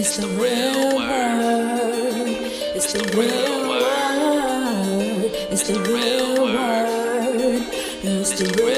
It's the real word. It's the real word. It's the real word. It's the real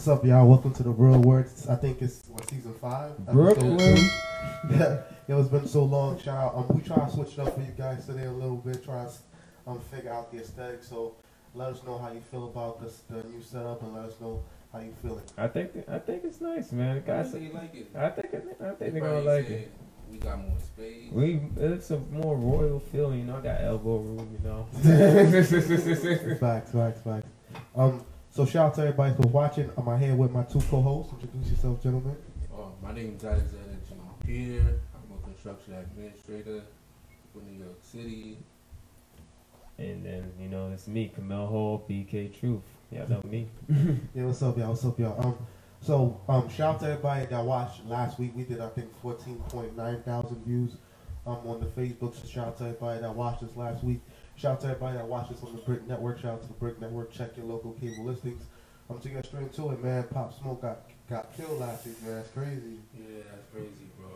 What's up, y'all? Welcome to the Real Words. I think it's what season five. episode Brooklyn. Yeah, it's been so long. Shout out. Um, we try to switch it up for you guys today a little bit. Try to um figure out the aesthetic. So let us know how you feel about this the new setup, and let us know how you feeling. I think I think it's nice, man. The guys, they like it. I think it, I think they're gonna like it. We got more space. We it's a more royal feeling, you know. I got elbow room, you know. Facts, facts, facts. Um, so shout out to everybody for watching. I'm out here with my two co-hosts. Introduce yourself, gentlemen. Oh, my name is Alexander G. Pierre. I'm a construction administrator for New York City. and then you know it's me, Kimmel Hall, BK Truth. Y'all know me. Yeah, what's up, y'all? What's up, y'all? Um, so um, shout out to everybody that watched last week. We did, I think, fourteen point nine thousand views um on the Facebook. So shout out to everybody that watched us last week. Shout out to everybody that watched us on the Brick Network. Shout out to the Brick Network. Check your local cable listings. I'm to get straight to it, man. Pop Smoke got got killed last week, man. That's crazy. Yeah, that's crazy, bro.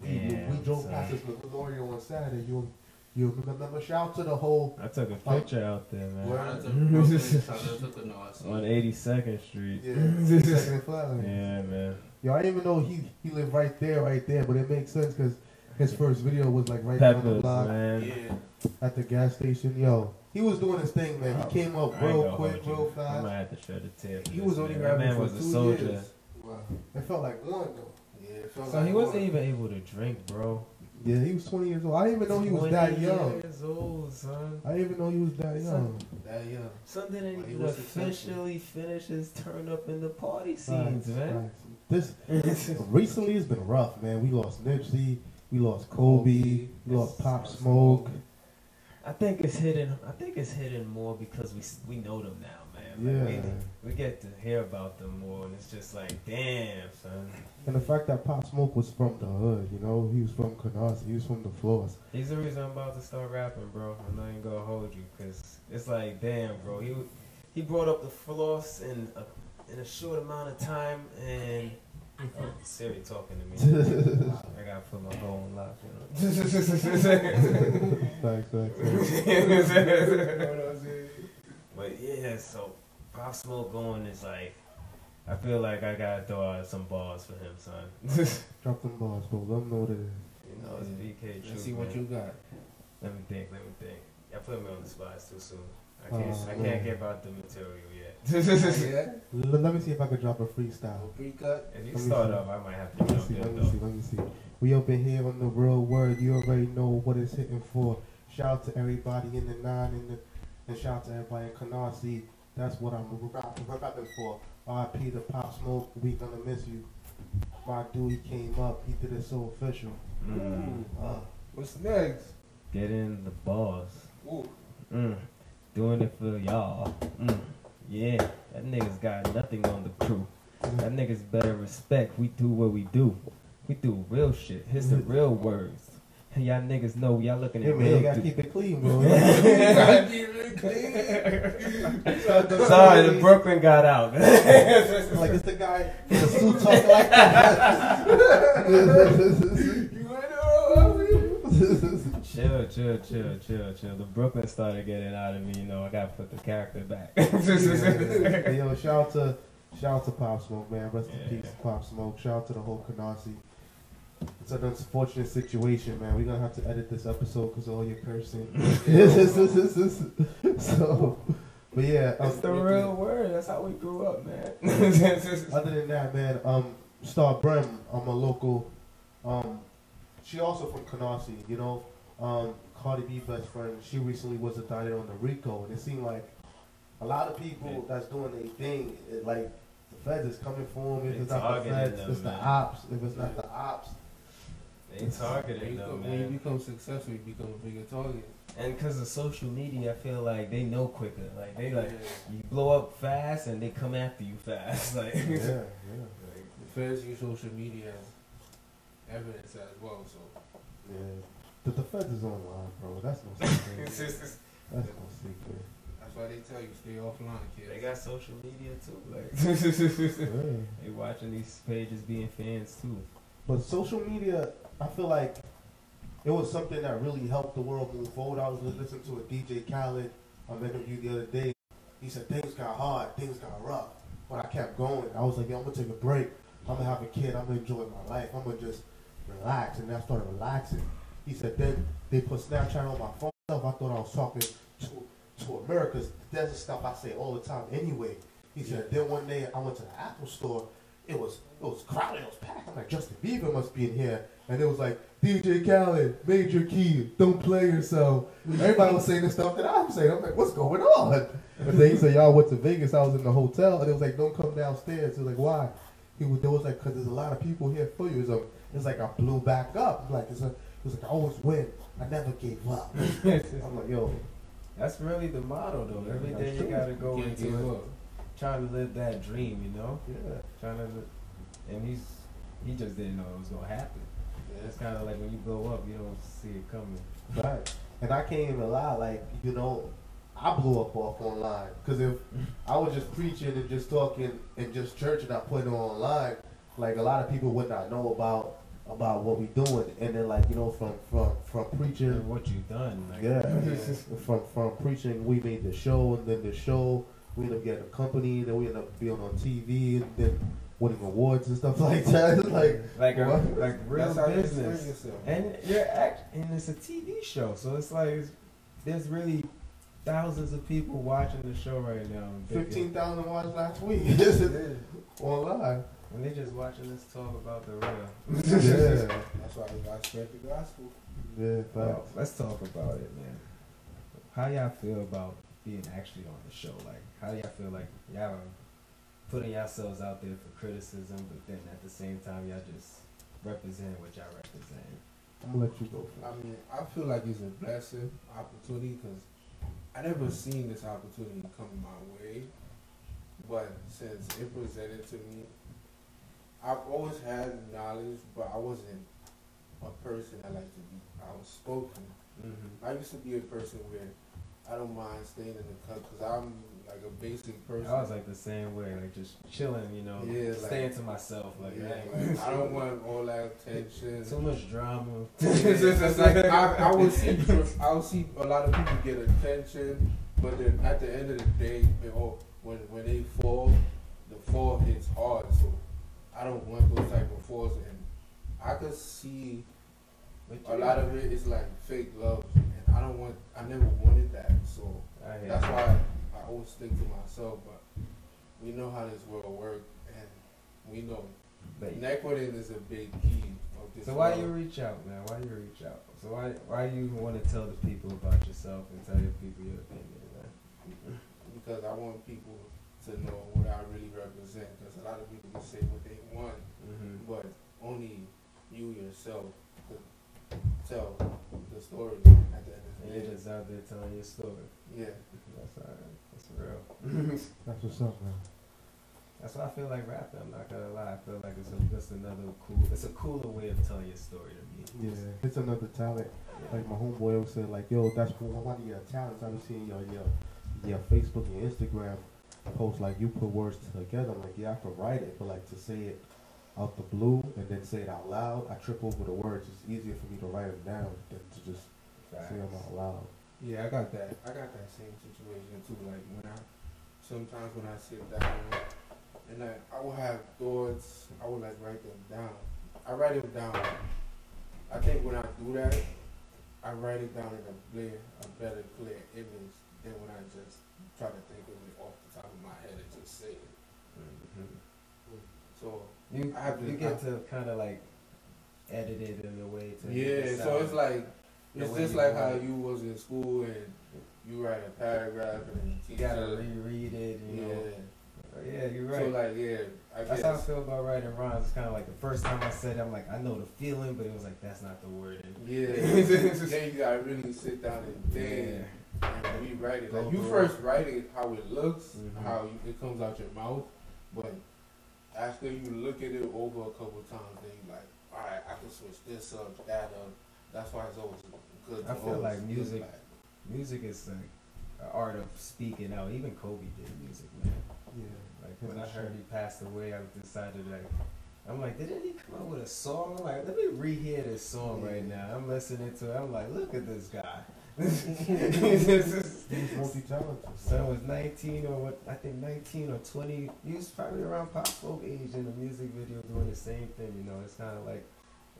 We, Yeah, we drove son. past this memorial on Saturday. You you remember? Shout out to the whole. I took a picture out there, man. Word. Shout out to Brooklyn. Shout out to the North. On 82nd Street. Yeah, second and Yeah, man. Yo, I didn't even know he he lived right there, right there, but it makes sense because his first video was like right down the block man. Yeah. At the gas station. Yo, he was doing his thing, man. He oh, came up real quick, hold you. real I fast. might have to shred a tear. He was only man. That rapping man for was two a soldier. years. Wow. It felt like one though. Yeah, it felt So like he wasn't war. even able to drink, bro. Yeah, he was 20 years old. I didn't even know he was that young. 20 young. years old, son. I didn't even know he was that young. That young. Son didn't Well, he even was successful. officially finish his turn up in the party Facts, scenes, man. facts. This recently it's been rough, man. We lost Nipsey, we lost Kobe, we lost Pop Smoke. I think it's hidden. I think it's hidden more because we we know them now, man. Like, Yeah. we, we get to hear about them more, and it's just like, damn, son. And the fact that Pop Smoke was from the hood, you know, he was from Canarsie, he was from the floors. He's the reason I'm about to start rapping, bro. I'm not even gonna hold you, cause it's like, damn, bro. He he brought up the floss in a in a short amount of time, and oh, Siri talking to me. I gotta put my phone on lock, you know. Facts, facts, facts. But yeah, so Pop Smoke going is like, I feel like I gotta throw out some balls for him, son. Drop them balls, bro. Let them know what it is. You know, it's BK. Let's Truth, see what man. you got. Let me think. Let me think. Y'all put me on the spot it's too soon. I can't. I can't give out the material yet. yeah. Let me see if I can drop a freestyle. No pre-cut. If you Let me start see. off, I might have to Let me see, let me though. see, let me see. We up in here on the real word. You already know what it's hitting for. Shout out to everybody in the nine and the, and shout out to everybody in Canarsie. That's what I'm rapping, rapping for. R.I.P. to Pop Smoke. We gonna miss you. My dude, he came up. He did it so official. Mm. Uh, What's next? Get in the balls. Ooh. Mm. Doing it for y'all. Mm. Yeah, that nigga's got nothing on the crew. That nigga's better respect. We do what we do. We do real shit. Here's the real words. And y'all niggas know y'all looking hey at man, you real gotta dude. keep it clean, bro. Gotta keep it clean. Sorry, the Brooklyn got out. like it's the guy in the suit talking like that. You ain't know what I mean? chill, chill, chill, chill, chill. The Brooklyn started getting out of me. You know, I gotta put the character back. Hey, yo, shout out to shout out to Pop Smoke, man. Rest Yeah. in peace, Pop Smoke. Shout out to the whole Canarsie. It's an unfortunate situation, man. We're gonna have to edit this episode because of all your cursing. so, but yeah, um, It's the real word. That's how we grew up, man. Other than that, man, um, Star Brim, I'm a local. Um, she also from Canarsie, you know. Um, Cardi B best friend. She recently was indicted on the RICO, and it seemed like a lot of people that's doing their thing, it, like the feds is coming for them. If They it's not the targeting feds, them, it's the man. ops. If it's not the ops, they When targeted you, them, come- when you become successful, you become a bigger target. And because of social media, I feel like they know quicker. Like they like Yeah. you blow up fast, and they come after you fast. Like yeah, yeah. The feds use social media as evidence as well. So Yeah. The, the feds is online, bro. That's no secret. That's just- no secret. that's why they tell you stay offline, kids. they got social media too. Like Yeah. they watching these pages being fans too. But social media, I feel like it was something that really helped the world move forward. I was listening to a DJ Khaled um, interview the other day. He said things got hard, things got rough, but I kept going. I was like, yo, I'm gonna take a break. I'm gonna have a kid. I'm gonna enjoy my life. I'm gonna just relax. And I started relaxing. He said then they put Snapchat on my phone. I thought I was talking to to America's. There's stuff I say all the time anyway. He said then one day I went to the Apple store. It was it was crowded. It was packed. I'm like Justin Bieber must be in here. And it was like DJ Khaled, Major Key, don't play yourself. Everybody was saying the stuff that I'm saying. I'm like, what's going on? And then he said, y'all went to Vegas. I was in the hotel, and it was like, don't come downstairs. He was like, why? He was, there was like, cause there's a lot of people here for you. It's, a, it's like I blew back up. Like it's a, it was like I always win. I never gave up. I'm like, yo, That's really the motto, though. Every That's you gotta go You can't into it, up. trying to live that dream, you know. yeah. Trying to, li- and he's he just didn't know it was gonna happen. Yeah. It's kind of like when you blow up, you don't see it coming. Right. And I can't even lie, like, you know, I blew up off online. Because if I was just preaching and just talking and just church and I put it online, like, a lot of people would not know about about what we doing. And then, like, you know, from from from preaching, And what you done, like, yeah, from from preaching, we made the show, and then the show, we end up getting a company, then we end up being on TV, and then winning awards and stuff like that. like, like a, like real you business. And you're act, and it's a TV show, so it's like it's- there's really thousands of people watching the show right now. fifteen thousand watched last week online. And they just watching us talk about the real. yeah. That's why we gotta spread the gospel. Yeah, Well, let's talk about it, man. How y'all feel about being actually on the show? Like, how do y'all feel like y'all are putting yourselves out there for criticism, but then at the same time y'all just represent what y'all represent? I'm gonna let you go I mean, I feel like it's a blessing, opportunity, because I never seen this opportunity come my way. But since it presented to me, I've always had knowledge, but I wasn't a person I liked to be outspoken. Mm-hmm. I used to be a person where I don't mind staying in the cut because I'm like a basic person. I was like the same way, like just chilling, you know, Yeah, like- staying to myself. Like, yeah, I like, I don't want all that attention. too much drama. it's like I, I would see, I would see a lot of people get attention, but then at the end of the day, they all, when when they fall, the fall hits hard. So I don't want those type of falls, and I could see a lot of it is like fake love, and I don't want, I never wanted that. So that's you. why I always stick to myself. But we know how this world works, and we know But- networking is a big key of this. So why world. you reach out, man? Why you reach out? So why why you want to tell the people about yourself and tell your people your opinion, man? because I want people to know what I really represent. Because a lot of people can say what they want, Mm-hmm. but only you yourself could tell the story at the end of the you're day. just out there telling your story. Yeah, That's alright. That's real. That's what's up, man. That's why I feel like rapping. I'm not gonna lie. I feel like it's a, just another cool. It's a cooler way of telling your story to me. Yeah, it's another talent. Like my homeboy always said, like, yo, that's one one of your talents. I've been seeing your your your Facebook and Instagram post like you put words together. I'm like, yeah, I can write it, but like to say it out the blue and then say it out loud, I trip over the words. It's easier for me to write them down than to just say them out loud. Yeah, I got that. I got that same situation too. Like when I, sometimes when I sit down and I, I will have thoughts, I will like write them down. I write them down. I think when I do that, I write it down in a clear, a better clear image than when I just try to think of it off top of my head and just say it. Mm-hmm. So You, I have to- you get to kind of like edit it in a way to yeah, so it's like it's just like how it. you was in school and you write a paragraph and you gotta reread it. You yeah. know. Yeah, you're So right. like yeah, I That's how I feel about writing rhymes. It's kind of like the first time I said, it, I'm like, I know the feeling, but it was like that's not the wording. yeah. then you gotta really sit down and think and rewrite it. Like you first write it how it looks, Mhm. how you, it comes out your mouth, but after you look at it over a couple times, then you like, all right, I can switch this up, that up. That's why it's always good. To I feel like music- back. Music is like an art of speaking out. Even Kobe did music, man. Yeah. Like when I heard he passed away, I decided like, I'm like, didn't he come up with a song? I'm like, let me rehear this song right now. I'm listening to it. I'm like, look at this guy. He's multi-talented. Son was 19 or what? I think 19 or 20. He was probably around Pop Smoke age in the music video doing the same thing. You know, it's kind of like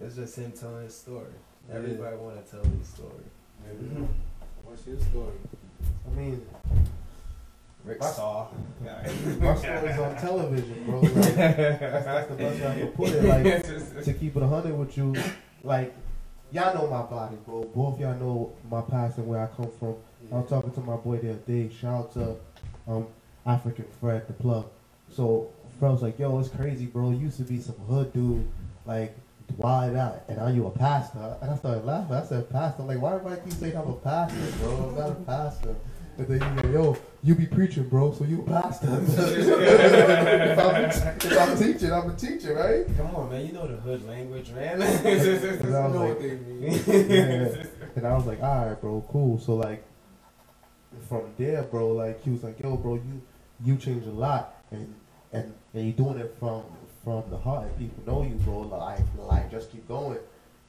it's just him telling his story. Yeah. Everybody want to tell his story. Mhm. What's your story? I mean, Rick My- Saw. my story's on television, bro. Like, that's, that's the best way I can put it. Like, to keep it 100 with you, like, y'all know my body, bro. Both y'all know my past and where I come from. I was talking to my boy the other day. Shout out to um, African Fred, the plug. So Fred was like, "Yo, it's crazy, bro. You used to be some hood dude, like wild out, and now you a pastor." And I started laughing. I said, "Pastor?" Like, why everybody keep saying I'm a pastor, bro? I'm not a pastor. And then he's like, "Yo, you be preaching, bro, so you a pastor." if, I'm, if I'm teaching, I'm a teacher, right? Come on, man. You know the hood language, man. And I You was know like, what they mean. yeah. And I was like, all right, bro, cool. So like, from there, bro, like he was like, yo, bro, you you changed a lot, and and and you doing it from from the heart. And people know you, bro. Like like just keep going.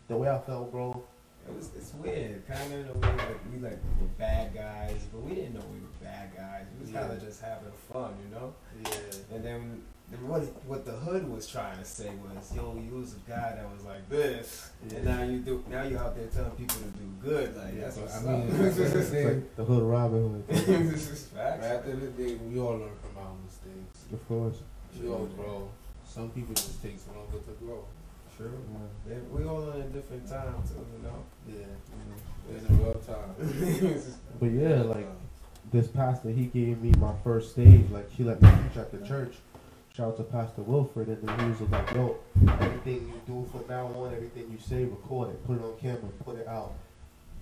The way I felt, bro. It was it's weird, kind of in a way like we like were bad guys, but we didn't know we were bad guys. We was kind of just having fun, you know. Yeah. And then then what what the hood was trying to say was, yo, you was a guy that was like this, and now you do now you out there telling people to do good. Like Yeah, that's but what's I up. mean, that's the It's like the hood Robin Hood, this is facts. at the end the day, we all learn from our mistakes. of course. We all grow. Some people just takes longer to grow. True. Yeah, we all in a different time too, you know. Yeah. In a real time. But yeah, like this pastor, he gave me my first stage. Like he let me preach at the church. Shout out to Pastor Wilfred, and the news was like, "Yo, everything you do from now on, everything you say, record it, put it on camera, put it out."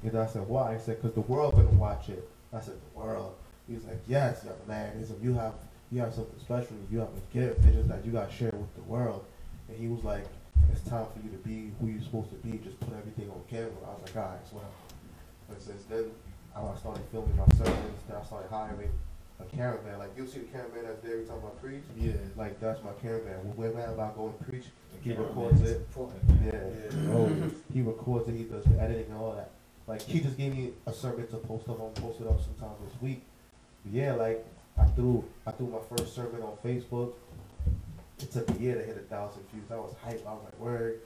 And I said, "Why?" He said, "Cause the world gonna watch it." I said, "The world." He was like, "Yes, young man. He said, you have you have something special. You have a gift. It's just that you gotta share it with the world." And he was like, "It's time for you to be who you're supposed to be. Just put everything on camera." I was like, "All right, well." Since then, I started filming my sermons. Then I started hiring a caravan. Like you'll see the caravan that's there every time I preach. Yeah. Like that's my cameraman. Wherever I go and preach, he records it. Yeah. Yeah. Oh, he records it. He does the editing and all that. Like he just gave me a sermon to post up. I'm post it up sometime this week. But yeah, like I threw I threw my first sermon on Facebook. It took a year to hit a thousand views. I was hyped. I was like, word.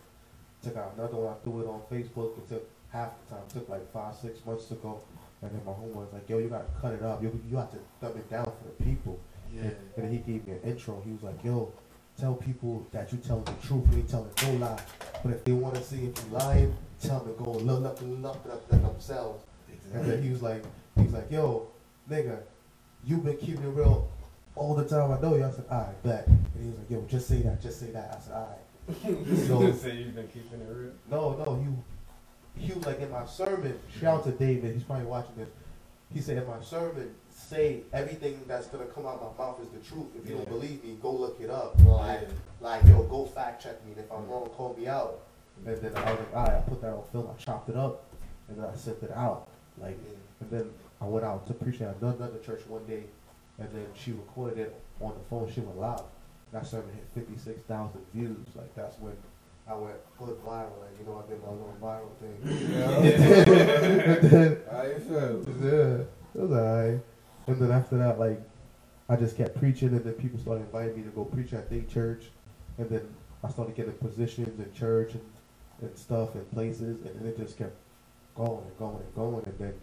Took out another one. I threw it on Facebook. It took half the time. It took like five, six months to go. And then my homeboy was like, yo, you gotta cut it up. You, you have to dumb it down for the people. Yeah. And, and then he gave me an intro. He was like, yo, tell people that you telling the truth. You ain't telling no lie. But if they want to see if you lying, tell them to go look up and look up them themselves. And then he was like, he was like, yo, nigga, you been keeping it real all the time. I know you. I said, all right, bet. And he was like, yo, just say that, just say that. I said, all right. So so say you've been keeping it real. no, no, he he was like in my sermon. Shout to David. He's probably watching this. He said in my sermon, say everything that's gonna come out of my mouth is the truth. If you don't believe me, go look it up. Like, like yo, go fact check me. And if I'm wrong, call me out. And then I was like, all right, I put that on film. I chopped it up, and then I sent it out. Like, and then I went out to preach at another church one day, and then she recorded it on the phone. She went live. That sermon hit fifty six thousand views. Like that's when I went foot viral, like you know, I did my little viral thing. Yeah. and then, How you feel? yeah, it was alright. And then after that, like, I just kept preaching, and then people started inviting me to go preach at their church, and then I started getting positions in church and, and stuff and places, and then it just kept going and going and going, and then,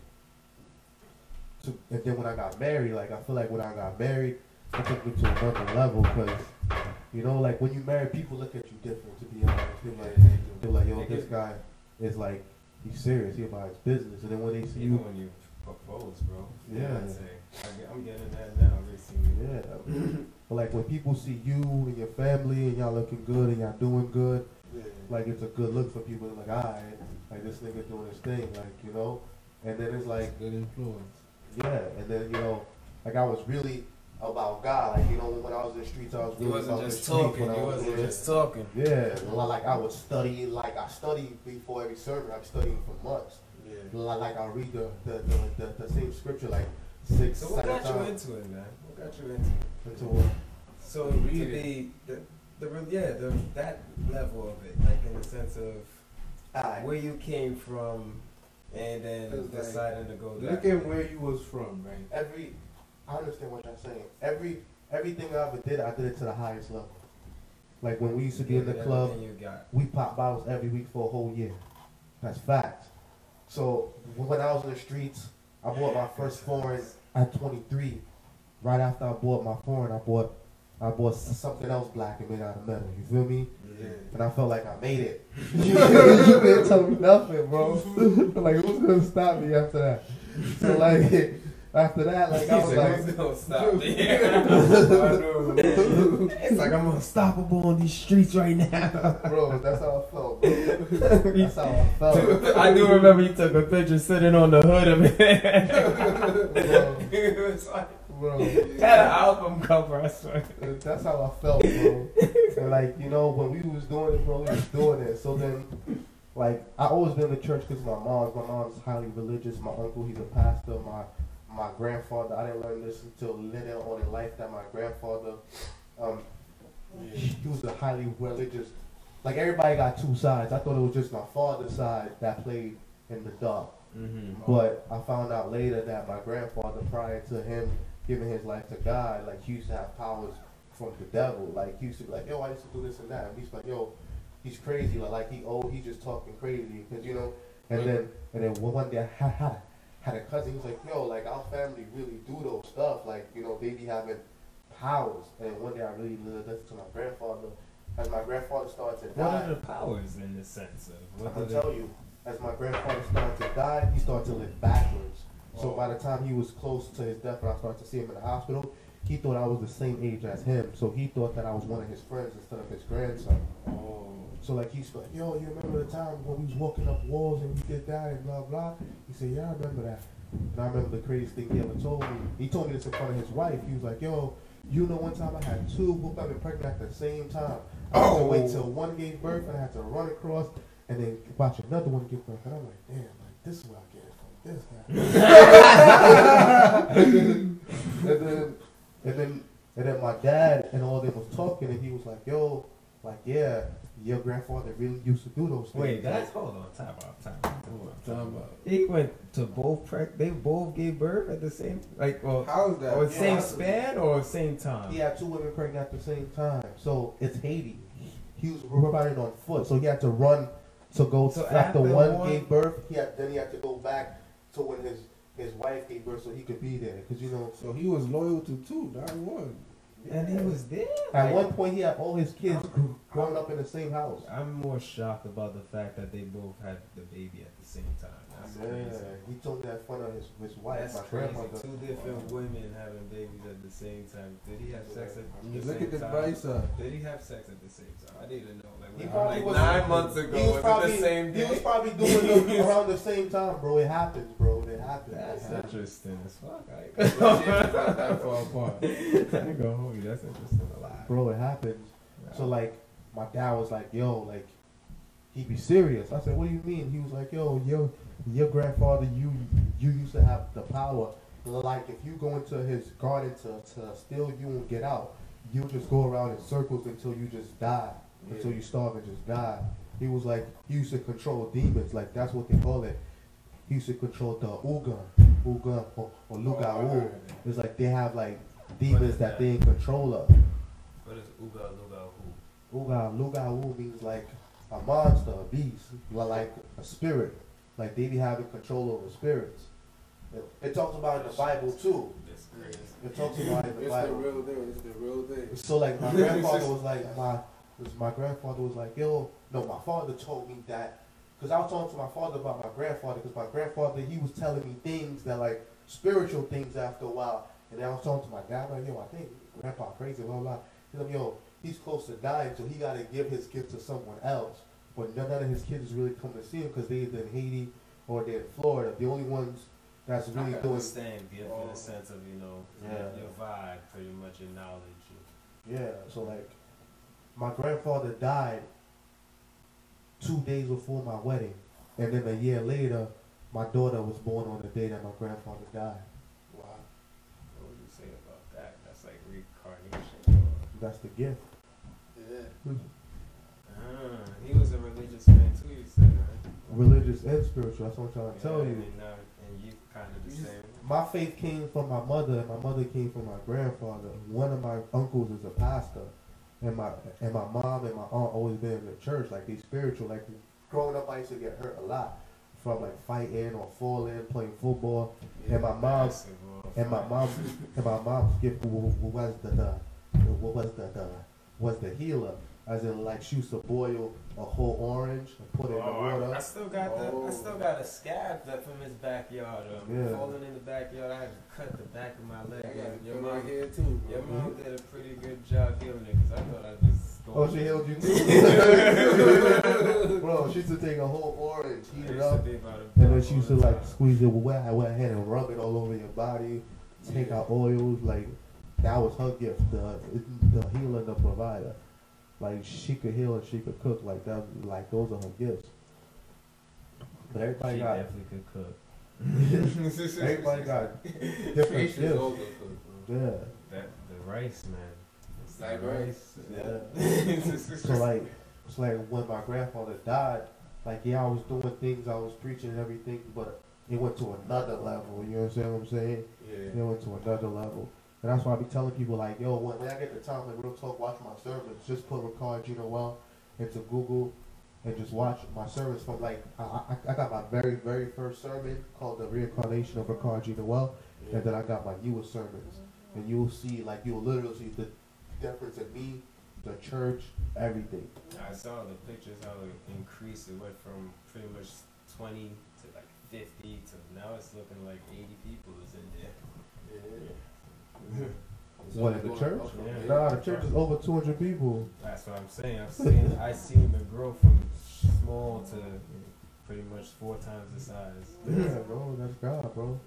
to, and then when I got married, like I feel like when I got married, it took me to another level, cause you know, like when you marry, people look at you different. To be honest, they're like, they're like, yo, this guy is like, he's serious, he about his business, and then when they see Even you, when you propose, bro. Yeah. I'd say, I get- I'm getting that now. They see me. Yeah. but like when people see you and your family and y'all looking good and y'all doing good, Yeah. like it's a good look for people. They're like, alright, like this nigga doing his thing, like you know. And then it's like, good influence. Yeah. And then you know, like I was really about God. Like you know, when I was in the streets, I was really wasn't about just the streets talking. when I was wasn't just talking. Yeah, li- like I would study, like I studied before every sermon. I'm studying for months. Yeah. Li- Like I read the the, the, the, the same scripture like six, So what got you into it, man? What got you into it? Until what? So Read to be the, the yeah the that level of it, like in the sense of where you came from, and then like- deciding to go. there. Look at where you was from, right? every I understand what you're saying. Every everything I ever did, I did it to the highest level. Like when we used to be in the club, we pop bottles every week for a whole year. That's fact. So when I was in the streets, I bought my first foreign at 23. Right after I bought my foreign, I bought I bought something else black and made out of metal. You feel me? Yeah. And I felt like I made it. you didn't tell me nothing, bro. like who's gonna stop me after that? So like after that, like I was like. Who's gonna stop me? it's like I'm unstoppable on these streets right now. Bro, that's how I felt, bro. That's how I felt. I do remember you took a picture sitting on the hood of it. Bro, it was like bro. had an album cover. I swear. That's how I felt, bro. And like, you know, when we was doing it, bro, we was doing it. So then, like, I always been to church because my mom's, my mom's highly religious. My uncle, he's a pastor. My my grandfather, I didn't learn this until later on in life that my grandfather, um, he was a highly religious. Like everybody got two sides. I thought it was just my father's side that played in the dark. Mm-hmm. But I found out later that my grandfather, prior to him giving his life to God, like he used to have powers from the devil. Like he used to be like, yo, I used to do this and that. And he's like, yo, he's crazy. Like, like he oh, he's just talking crazy because you know. And then and then one day I had, had a cousin. He was like, yo, like our family really do those stuff. Like you know, they be having powers. And one day I really listened to my grandfather. As my grandfather started to What die, are the powers in the sense of? I What can do they- tell you, as my grandfather started to die, he started to live backwards. So by the time he was close to his death, and I started to see him in the hospital, he thought I was the same age as him. So he thought that I was one of his friends instead of his grandson. Oh. So like he's like, yo, you remember the time when we was walking up walls and we did that and blah blah? He said, yeah, I remember that. And I remember the craziest thing he ever told me. He told me this in front of his wife. He was like, yo, you know, one time I had two both of them pregnant at the same time. I had to wait till one gave birth and I had to run across and then watch another one give birth. And I'm like, damn, like this is where I get it from. This guy. and then, and then, and then, my dad and all them was talking and he was like, yo, like yeah, your grandfather really used to do those things. Wait, that's hold on. Time out. Time out. Hold on. Talking about. He went to both. Preg- they both gave birth at the same, like, or, How is that? or Yeah, same I- span or same time. He had two women pregnant at the same time. So it's Haiti. He was riding on foot, so he had to run to go So after, after one, one- gave birth. He had then he had to go back to when his his wife gave birth, so he could be there. Because you know, So he was loyal to two, not one. And he was there. at Like, one point he had all his kids growing up in the same house. I'm more shocked about the fact that they both had the baby at the same time. That's Yeah, crazy. he told me that in front of his his wife, That's my crazy. grandmother. Two different women having babies at the same time. Did he have sex at I the mean, same look at the time? bicep. Did he have sex at the same time? I need to know. Like, He when- probably like was nine months ago. He was was probably it the same he day? was probably doing them around the same time, bro. It happens, bro. It happens. That's It happens. interesting as fuck. I Not that far apart. I ain't gonna hold you. That's interesting a lot. bro. It happens. So like, my dad was like, "Yo, like, he be serious." I said, "What do you mean?" He was like, "Yo, yo, your grandfather, you you used to have the power. Like, if you go into his garden to to steal, you won't get out. You just go around in circles until you just die." until you starve and just die. He was like he used to control demons, like that's what they call it. He used to control the Uga, Uga or, or Oh, Luga heard. It's like they have like demons that that? they in control of. What is Uga Luga? Uga Luga means like a monster, a beast, like a spirit. Like they be having control over spirits. It, it talks about in the Bible too. It talks about it in the It's the real thing. It's the real thing. So like my grandfather was like my was my grandfather was like yo no my father told me that because I was talking to my father about my grandfather because my grandfather he was telling me things that like spiritual things after a while and then I was talking to my dad like yo I think grandpa crazy blah blah he's like yo he's close to dying so he got to give his gift to someone else but none of his kids really come to see him because they either in Haiti or they're in Florida the only ones that's really can doing understand gift in Oh. the sense of you know Yeah. your vibe, pretty much your knowledge. Yeah, so like my grandfather died two days before my wedding, and then a year later, my daughter was born on the day that my grandfather died. Wow. What would you say about that? That's like reincarnation. That's the gift. Yeah. Ah, he was a religious too. You said, right? Religious and spiritual. That's what I'm trying to tell you. And, now, and you kind of the You- same. My faith came from my mother, and my mother came from my grandfather. One of my uncles is a pastor, and my and my mom and my aunt always been in the church. Like they spiritual. Like growing up, I used to get hurt a lot from like fighting or falling, playing football. And my mom And my mom, and my mom's gift wa- wa- was the, the what was the, the was the healer, as in like she used to boil a whole orange and put it in the Oh, I, I water. still got the I Oh. still got a scab that from his backyard. Um, Yeah. Falling in the backyard, I had to cut the back of my leg. I got And your mom, right here too. your bro. mom did a pretty good job healing it because I thought I just. Oh, she healed you too, bro. She used to take a whole orange, heat it up, and then she used to like squeeze it with wet, wet hand and rub it all over your body. Take Yeah. out oils, like that was her gift, the the healer, the provider. Like she could heal and she could cook. Like that, like those are her gifts. But everybody She got definitely could cook. Everybody got different Fish is gifts. also cooked, bro. Yeah. That the rice, man. It's the Like rice. Yeah. So like, it's like when my grandfather died, like yeah, I was doing things, I was preaching and everything, but it went to another level. You understand what I'm saying? Yeah. It went to another level. And that's why I be telling people like, yo, when, when I get the time, like real talk, watch my service. Just put Rickard Jean-Noel into Google and just watch my service from like I, I, I got my very very first sermon called the reincarnation of Rickard Jean-Noel. And then I got my newest sermons. And you'll see, like, you'll literally see the difference in me, the church, everything. I saw the pictures how it increased. It went from pretty much 20 to like 50 to now it's looking like 80 people is in there. Yeah. It's What, only the church? up from Yeah. Nah, the church is over 200 people. That's what I'm saying. I've seen I seen the growth from small to pretty much four times the size. Yeah, bro, that's God, bro.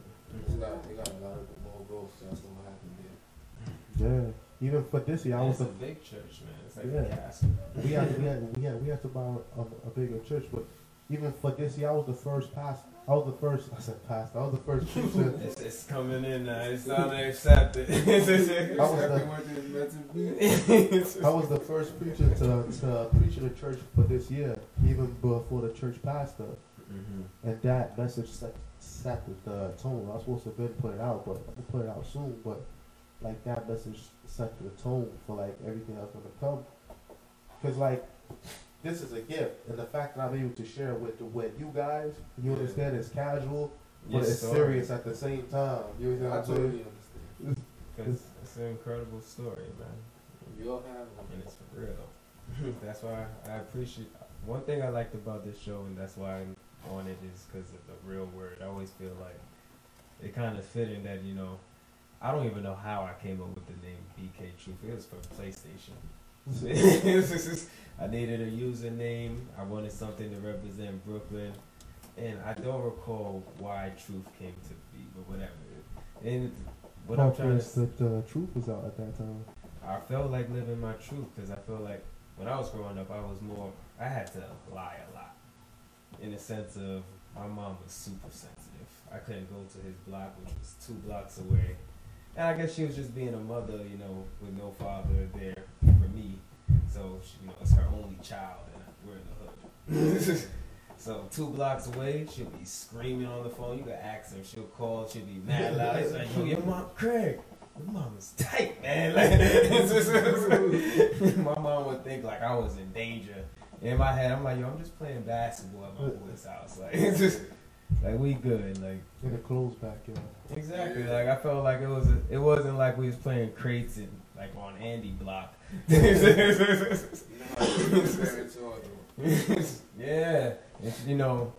They got, they got a lot of more growth. That's what happened there. Yeah. Even for this year, I was it's a, a big church, man. It's like Yeah. a castle. we had we had we had we had to buy a, a bigger church, but even for this year, I was the first pastor. I was the first. I said pastor. I was the first preacher. It's, it's coming in now. It's time to accept it. I was Exactly the- it's meant to. I was the first preacher to to preach in the church for this year, even before the church pastor. mm-hmm. And that message set, set the, the tone. I was supposed to have been put it out, but I'm gonna put it out soon. But like that message set the tone for like everything else gonna come. Cause like this is a gift, and the fact that I'm able to share with with you guys, you Yeah. understand, it's casual, but Yes, it's sir. serious at the same time. You understand I what I'm saying? totally understand. Cause it's an incredible story, man. We all have and it's real. that's why I appreciate. One thing I liked about this show, and that's why I'm on it, is because of the real word. I always feel like it kind of fit in that you know. I don't even know how I came up with the name BK Truth. It was from PlayStation. I needed a username. I wanted something to represent Brooklyn, and I don't recall why Truth came to be, but whatever. And what I'm trying to the, truth was out at that time. I felt like living my truth because I felt like when I was growing up, I was more, I had to lie a lot. In the sense of my mom was super sensitive. I couldn't go to his block, which was two blocks away. And I guess she was just being a mother, you know, with no father there me. So she, you know, it's her only child, and we're in the hood. so two blocks away, she'll be screaming on the phone. You can ask her. She'll call. She'll be mad loud. It's like, yo, your mom, Craig. Your mom is tight, man. Like, my mom would think like I was in danger. In my head, I'm like, yo, I'm just playing basketball at my boy's house. Like, it's just like we good. Like In a back, backyard. exactly. Like I felt like it was. It wasn't like we was playing crates and like on Andy Block. You know how your parents are, though. yeah, and you know,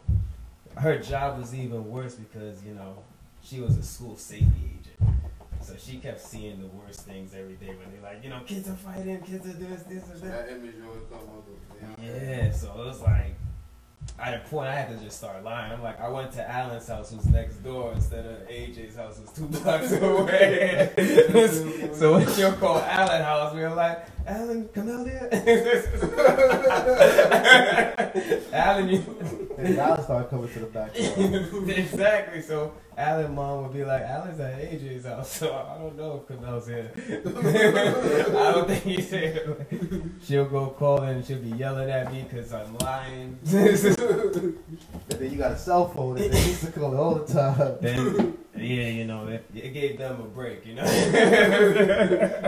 her job was even worse because you know she was a school safety agent, so she kept seeing the worst things every day. When they're like, you know, kids are fighting, kids are this, this, and So that. that image always come up. Yeah, so it was like at a point I had to just start lying. I'm like, I went to Alan's house, who's next door, instead of AJ's house, who's two blocks away. so when she'll call Alan house, we were like, Alan, come out here. Alan, you. And Alan started coming to the back. exactly. So Alan mom would be like, Alan's at AJ's house, so I don't know if Camel's here. I don't think he's here. She'll go call and she'll be yelling at me because I'm lying. and then you got a cell phone and they used to call all the time. then, yeah, you know, it, it gave them a break, you know.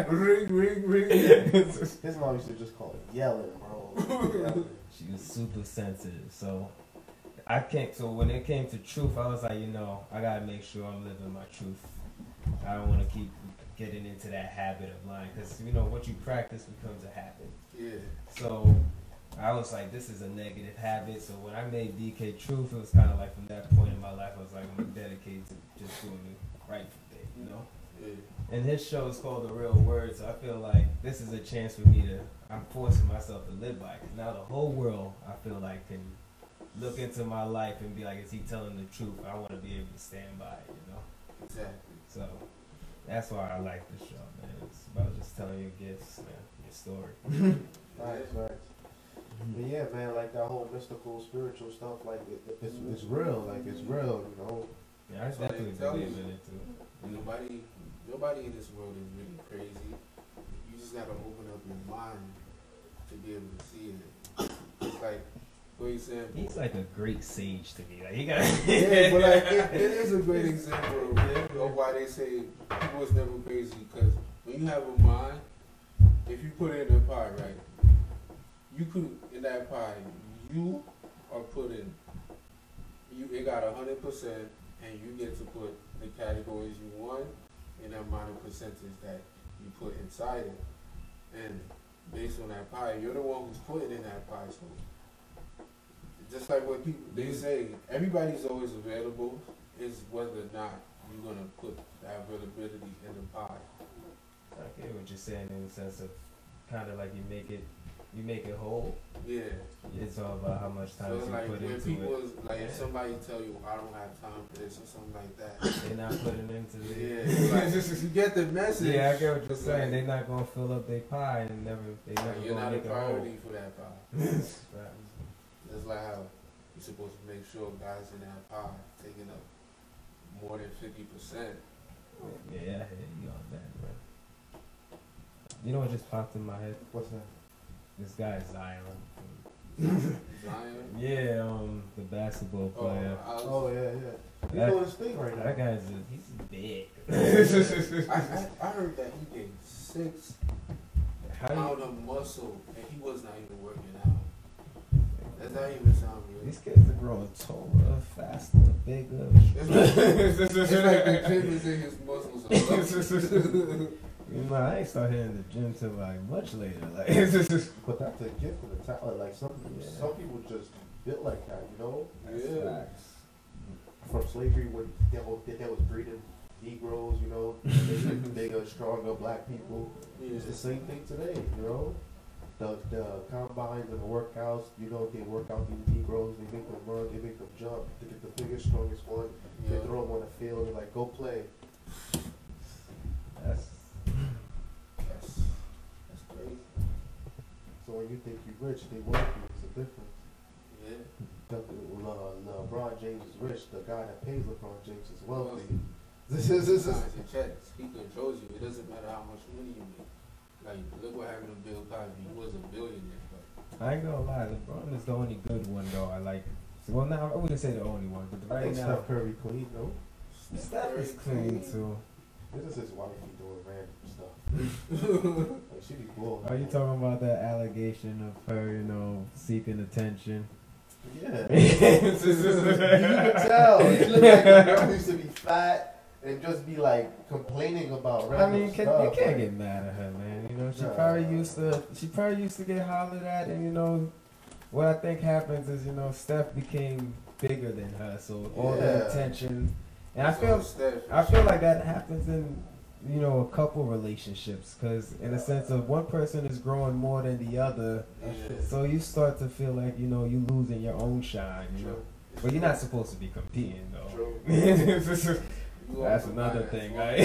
ring, ring, ring. His mom used to just call it yelling, bro. she was super sensitive, so I can't. So when it came to truth, I was like, you know, I gotta make sure I'm living my truth. I don't want to keep getting into that habit of lying because you know what you practice becomes a habit. Yeah. So I was like, this is a negative habit. So when I made BK Truth, it was kind of like from that point in my life, I was like, I'm dedicated to just doing the right thing, you know. Yeah. And his show is called The Real Word, so I feel like this is a chance for me to. I'm forcing myself to live by it. now the whole world, I feel like, can look into my life and be like, is he telling the truth? I want to be able to stand by it, you know. Exactly. So that's why I like this show, man. It's about just telling your gifts, man, your story. Right, right. But yeah, man, like that whole mystical, spiritual stuff, like it, it- it's, it's real, like it's real, you know. Yeah, I So they definitely tell believe in it too. Nobody, nobody in this world is really crazy. You just gotta open up your mind to be able to see it. It's like you said. He's like a great sage to me. Like he got. yeah, but like it, it is a great example of, of why they say people is never crazy. Because when you have a mind, if you put it in a pie, right, you could in that pie, you are putting you. It got a hundred percent, and you get to put the categories you want in that amount of percentage that you put inside it, and based on that pie, you're the one who's putting in that pie. So just like what people they say, everybody's always available. Is whether or not you're gonna put that availability in the pie. I get what you're saying in the sense of kind of like you make it, you make it whole. Yeah. It's all about how much time So you like put when into people it. is like if somebody tell you I don't have time for this or something like that. They're not putting into it. Yeah. it's like, you get the message. Yeah, I get what you're saying. like, They're not gonna fill up their pie and never. They never you're gonna not a make it whole. priority for that pie. Right. It's like how you're supposed to make sure guys in that pie taking up more than fifty percent. Yeah, I hear you on that, man. You know what just popped in my head? What's that? This guy Zion. Zion. Yeah, um, the basketball Oh, player. I, was, Oh yeah, yeah. He's That- doing his thing right That guy's a, he's big. I, I, I heard that he gained six How do you, pound of muscle and he was not even working out. Does that even sound real? these kids are growing taller, faster, bigger. It's like, it's like the gym is in his muscles. or. You know, I ain't start hitting the gym till like much later. Like, But that's a gift and a talent. Like some Yeah. some people just built like that, you know. Yeah. From slavery, when they was, they was breeding Negroes, you know, bigger, bigger, stronger black people. Yeah. It's the same thing today, you know. The the combines and the workouts, you know, they work out these Negroes, they make them run, they make them jump, they get the biggest, strongest one, they throw them on the field, and like go play. That's That's, that's crazy. So when you think you're rich, they wealthy. It's a difference. Yeah. The, Le, LeBron James is rich. The guy that pays LeBron James is wealthy. This is this is. He controls you. It doesn't matter how much money you make. Like, look what happened to Bill Cosby. He was a billionaire, but I ain't gonna lie, LeBron is the only good one though. I like. Well, now I wouldn't say the only one, but I right think now Steph Curry clean though. Steph is clean too. This is his wife he doing random stuff. like she be blowing. Are you talking about that allegation of her, you know, seeking attention? Yeah. you you can tell. She look like a girl used to be fat and just be like complaining about I mean, can, stuff. you can't like- get mad at her, man. You know, she Nah. probably used to. She probably used to get hollered at, and you know, what I think happens is, you know, Steph became bigger than her, so all the Yeah. attention. And I feel, Steph, I feel like that happens in, you know, a couple relationships, because in a sense of one person is growing more than the other, yeah. so you start to feel like you know you losing your own shine, you know. But you're not supposed to be competing though. That's another thing, right? Why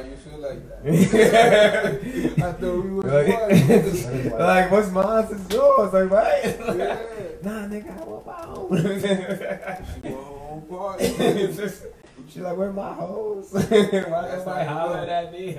you feel like that? I thought we was like, like, what's mine is yours, like, right? Yeah. nah, nigga, I want my own. She go home party. She's like, where my hoes? Why That's not hollering at me?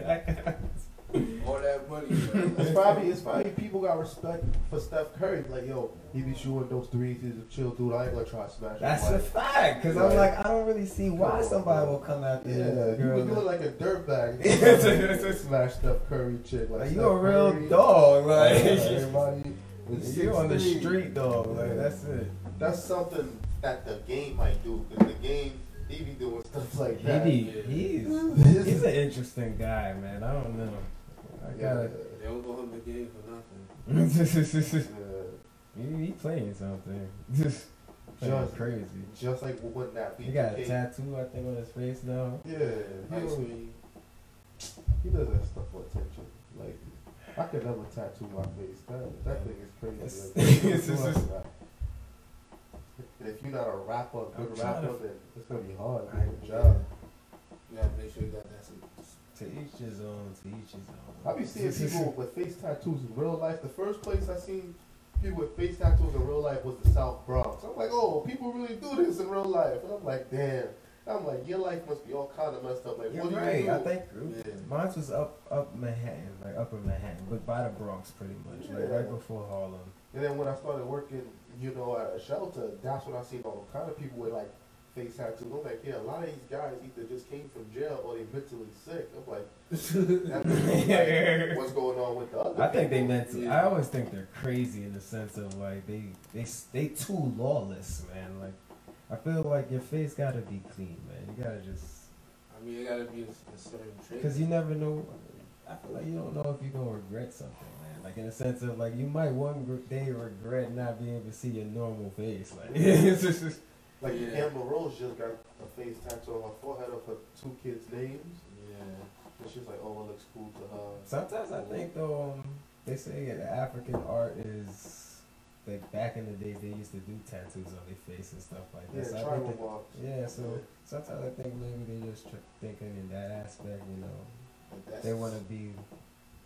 All that money. man. It's probably it's probably people got respect for Steph Curry. Like yo, he be shooting those threes. He's a chill dude. I ain't gonna try to smash. That's a fact, because I'm like, I don't really see why somebody will come after Yeah, this you, girl. you look like a dirtbag. Yeah. Smash Steph Curry chick. Like, Like, you a real Curry. dog, Yeah, like. everybody. is You on the street dog, like that's it. That's something that the game might do. Cause the game, he be doing stuff like He that. be, he's he's an interesting guy, man. I don't know. I Yeah. gotta. They don't go home the game for nothing. Yeah. he, he playing something. Just playing Just- crazy. Just like what that He got a tattoo, I think, on his face now. Yeah, he, Ice don't- cream. he does that stuff for attention. Like, I could never tattoo my face. That that thing is crazy. Like, It's- it's does just- that? And if you're not a rapper, a I'm good trying rapper, to- then it's gonna be hard. I- Good job. You gotta make sure you got that. some- To each his own. To each his own. I be seeing people with face tattoos in real life. The first place I seen people with face tattoos in real life was the South Bronx. I'm like, oh, people really do this in real life. And I'm like, damn. I'm like, your life must be all kind of messed up. Like, You're what do you do? I think Yeah. mine was up up Manhattan, like upper Manhattan, but by the Bronx, pretty much, like right before Harlem. And then when I started working, you know, at a shelter, that's when I seen all kind of people with like face tattoos. I'm like, yeah, a lot of these guys either just came from jail or they're mentally sick. I'm like, that means, like, what's going on with the other? I think they people? meant to. Yeah. I always think they're crazy in the sense of like they they they too lawless, man. Like I feel like your face gotta be clean, man. You gotta just I mean, it gotta be a, a certain trait. because you never know. I feel like you don't know if you're gonna regret something, man. Like in the sense of like you might one day regret not being able to see your normal face. Like it's just Like Yeah. Amber Rose just got a face tattoo on her forehead of her two kids' names, Yeah. and she's like, oh, it looks cool to her. sometimes I think though um, they say that African art is like back in the day they used to do tattoos on their face and stuff like Yeah, that. So I think tribal that- marks. Yeah, so sometimes I think maybe they just tr- thinking in that aspect, you know, they want to be.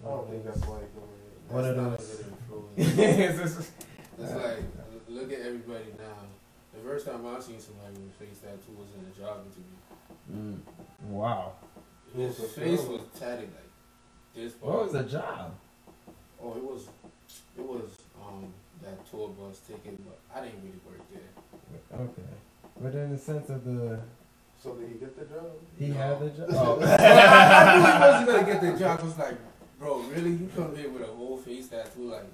I don't think that's why they're doing it. that's one of not a those- good influence. It's just- It's like, look at everybody now. The first time I seen somebody with a face tattoo was in a job interview. Mm. Wow. His Who was the face was tatted like this. What far. was the job? Oh, it was, it was um that tour bus ticket, but I didn't really work there. Okay. But in the sense of the, So did he get the job? he No. had the job. I Oh. knew he wasn't gonna get the job. I was like, bro, really? You come here with a whole face tattoo, like,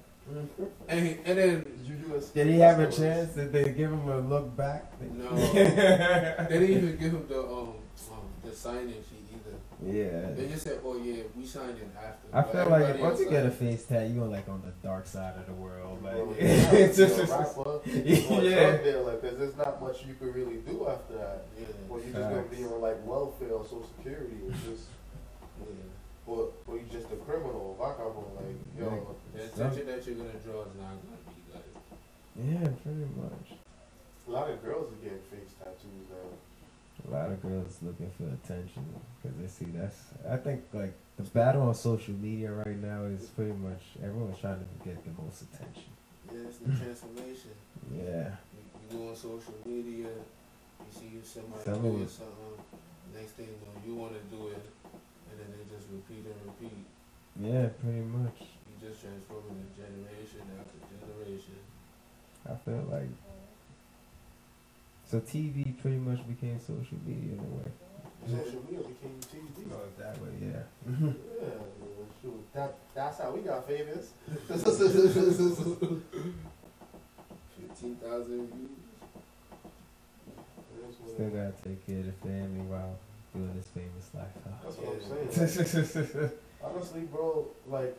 and and then Did you do a Did he have a chance? Did they give him a look back? no, they didn't even give him the um, um the sign-in sheet either. Yeah. They just said, oh yeah, we signed in after. I But feel like once you get a face tat, you go like on the dark side of the world. Like, Well, it's yeah, just, rapper, yeah. dealer, because there's not much you can really do after that. Yeah, Or you're just gonna be on like welfare or social security. It's just, yeah. Or, or you just a criminal, vagabond. Like, yo, The attention that you're gonna draw is not gonna be good. Yeah, pretty much. a lot of girls are getting face tattoos now. A lot of girls looking for attention because they see that's. I think like the battle on social media right now is pretty much everyone's trying to get the most attention. Yeah, it's the transformation. Yeah. You, you go on social media, you see somebody Somebody- doing something, next thing you know, you want to do it, and then they just repeat and repeat Yeah, pretty much. You just transform transforming generation after generation. I feel like so TV pretty much became social media in a way. Social media became TV. Oh, that way, yeah. Yeah, shoot. That, that's how we got famous. Fifteen thousand views. Still gotta take care of the family while doing this famous life. That's Huh? what I'm saying. Honestly, bro, like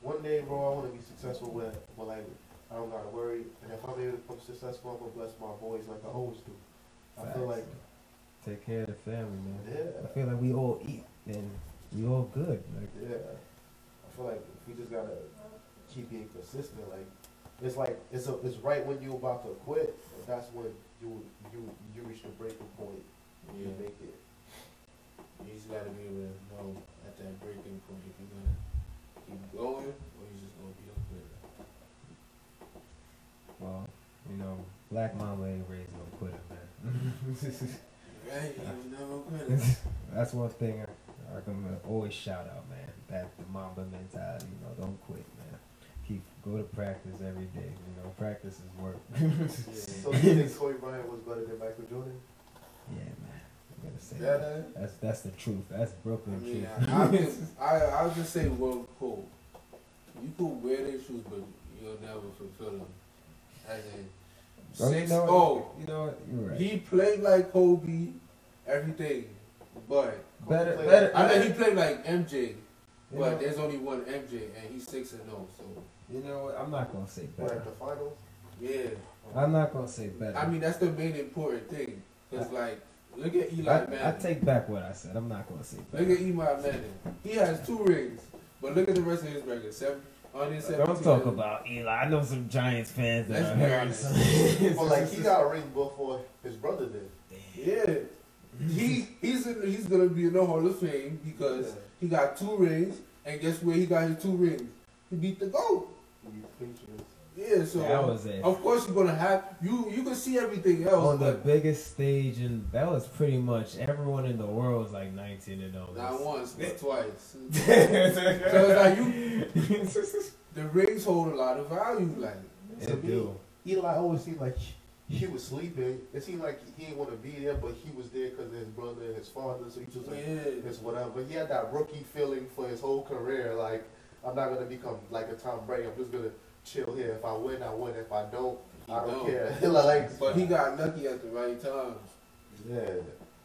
one day, bro, I want to be successful with, but like I don't gotta worry. And if I'm able to become successful, I'm gonna bless my boys like I always do. I feel like, take care of the family, man. yeah, I feel like we all eat and we all good. Like yeah. I feel like we just gotta keep being consistent. Like it's like it's a, it's right when you're about to quit, but that's when you you you reach the breaking point. You Yeah. make it. You just gotta be able to know at that breaking point if you're gonna keep going or you just gonna be up there. well, you know, Black Mama ain't raised no quitter, man. Right? You was never quit. That's one thing I, I can always shout out, man. That the Mamba mentality, you know, don't quit, man. Keep go to practice every day. You know, practice is work. So you think Kobe Bryant was better than Michael Jordan? Yeah, man. I'm gonna say Yeah, that. That's that's the truth. That's I Brooklyn mean, truth. I, I, just, I, I'll just say one quote. You could wear their shoes, but you'll never fulfill them. As in, Oh, you six know what? oh, You know what? You're right. he played like Kobe, everything, but better, Kobe better. I know better- he played like MJ, you, but know, there's only one MJ, and he's six and zero. So you know what? I'm not gonna say But better. at the finals, yeah, I'm not gonna say better. I mean that's the main important thing. Cause like, look at Eli I, Manning. I take back what I said. I'm not gonna say Look at Eli Manning. He has two rings, but look at the rest of his record. Seven, under Don't talk about Eli. I know some Giants fans that Let's are be hurt. honest. but like he got a ring before his brother did. Yeah. He he's in, he's gonna be in the Hall of Fame because he got two rings, and guess where he got his two rings? He beat the GOAT. He Patriots. Yeah, so That was it. of course you're gonna have you you can see everything else, On the biggest stage, and that was pretty much everyone in the world was like 19 and 0. not once, but twice. so it's like you the rings hold a lot of value, like To It me, do. Eli always seemed like he, he was sleeping. It seemed like he didn't want to be there, but he was there because of his brother and his father. So he just like yeah. it's whatever. But he had that rookie feeling for his whole career. Like I'm not gonna become like a Tom Brady. I'm just gonna chill here. If I win, I win. If I don't, I don't don't. care. like But he got lucky at the right time. yeah,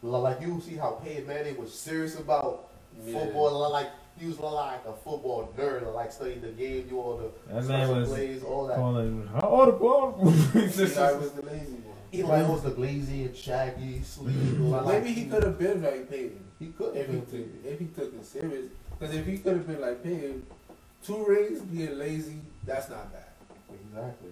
like you see how Peyton Manning was serious about Yeah. football. Like he was like a football nerd. Like studied the game, do all the That man was plays, all that. calling all the ball. Eli was the lazy one. Eli was the glazy and shaggy, sleep. like, Maybe he could have been like Peyton. He could if have he been. took if he took it serious. Because if he could have been like Payne, two rings being lazy, that's not bad. Exactly.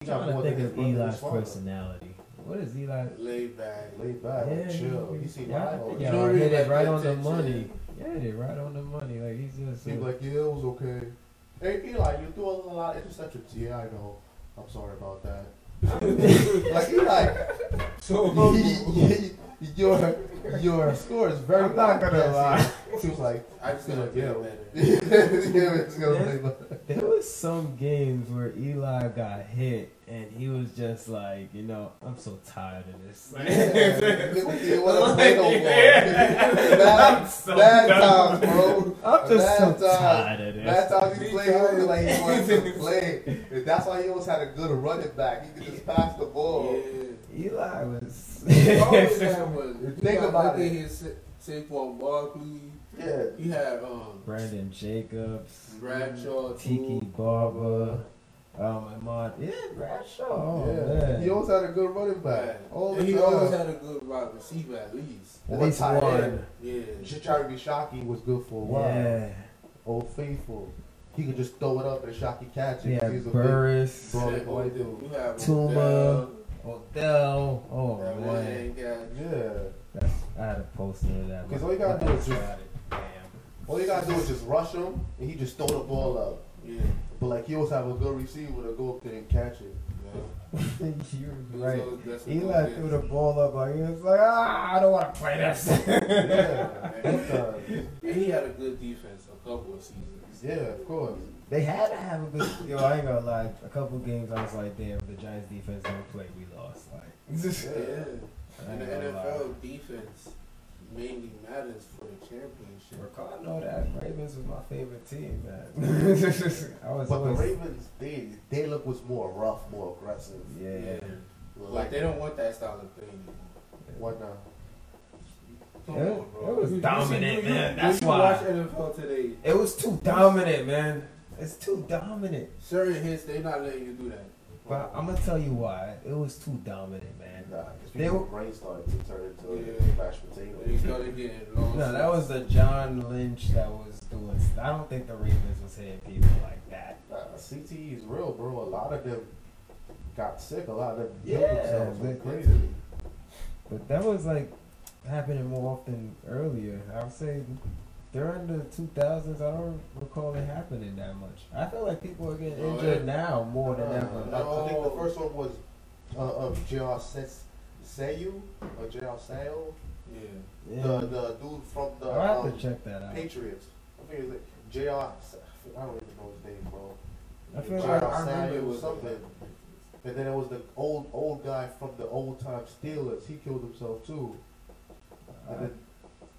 I'm got trying to more think than of Eli's personality. What is Eli? Laid back. Laid back, like, chill. he- He seemed yeah, I like, oh, y'all hit it like right on the money. Yeah, hit it right on the money. Like he's just. He a- like, yeah, it was okay. Hey, Eli, you threw a lot of interceptions. Yeah, I know. I'm sorry about that. like, Eli, So your your score is very I'm not gonna bad. lie. He was like, I just gotta get better. yeah, gonna play better. There was some games where Eli got hit and he was just like, you know, I'm so tired of this. He wasn't playing no more. Yeah. Bad, I'm so bad times, bro. I'm just so Bad times. tired of this. Last time he Me played, he like he wanted to play. And that's why he always had a good running back. He could just pass the ball. Yeah. Eli was. He always had one. You He think got about lucky it. His Sa- Saquon Barkley. Yeah. He had um Brandon Jacobs, Bradshaw Tiki too. Barber, um, Ahmad. Yeah, Bradshaw. Oh, yeah. man. He always had a good running back. Yeah. All the he time. always had a good wide receiver at least. At Or least tight one. end. Yeah. Jeremy Shockey was good for a while. Yeah. Old Faithful. He could just throw it up and Shockey catch it. Yeah, He's a Burress, Bro, That white one dude. You have Toomer. Odell, Odell. Oh That one man, ain't got big. Yeah. That's, I had a poster of that. 'Cause all you gotta do is just- Got. Damn. All you gotta do is just rush him and he just throw the ball up. yeah. But like he always have a good receiver to go up there and catch it. man. You're He was right. always blessed Eli good threw the ball up like he was like, ah, I don't want to play this. yeah, And and he had a good defense a couple of seasons. yeah, of course. they had to have a good. Yo, I ain't gonna lie. A couple games, I was like, damn, the Giants defense don't play, we lost. Like, Yeah. I And the gonna lie. NFL defense mainly matters for the championship. Ricardo I know that Ravens was my favorite team, man. I was But the Ravens, they they look was more rough, more aggressive. yeah. Like they don't want that style of play anymore. What now? Come It- it was You- you dominant, see- man. That's why. watch NFL today. It was too dominant, man. It's too dominant. Certain hits, they're not letting you do that. But I'm gonna tell you why. It was too dominant, man. Nah, it's They because were- the brain started to turn into Yeah. mashed potato. When you started getting long. No, that was the John Lynch that was doing. I don't think the Ravens was hitting people like that. Nah, CTE is real, bro. A lot of them got sick. A lot of them Yeah, killed themselves like they- crazy. But that was like happening more often earlier. I would say during the 2000s, I don't recall it happening that much. I feel like people are getting No, injured it- now more than Uh, ever. I, I think the first one was uh, of J.R. Ses- Sayu or J.R. Seau, Yeah. Yeah. the the dude from the I'll have um, to check that out. Patriots. I think it's like J.R. Sa- I don't even know his name, bro. I feel J.R. like I remember it Seau was something. And then it was the old old guy from the old time Steelers. He killed himself too. And then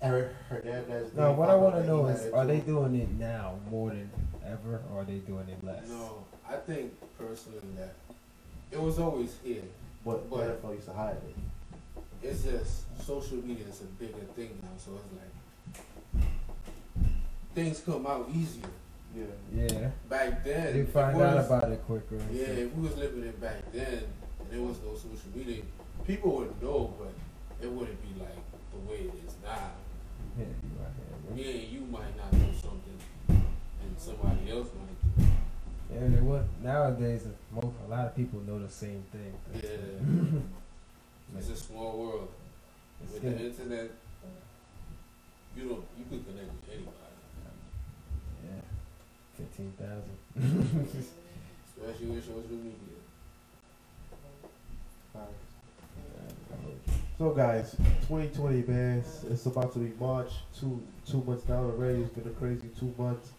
Eric Hernandez. No, they what I found out want to that know he is, it are they too. doing it now more than ever, or are they doing it less? No, I think personally that it was always here. But the but- NFL used to hide it. It's just social media is a bigger thing now, so it's like things come out easier. Yeah. Yeah, Back then, you it find was- out about it quicker. and Yeah, stuff. if we was living it back then, and there was no social media, people would know, but it wouldn't be like the way it is now. Yeah, you right here, Me and you might not know something, and somebody else might do. Yeah, they what nowadays most, a lot of people know the same thing. Yeah, it's a small world. It's With the internet, you don't you could connect with anybody, yeah, fifteen thousand. especially with social media. So guys, 2020 man, it's- it's about to be March. Two two months down already. It's been a crazy two months.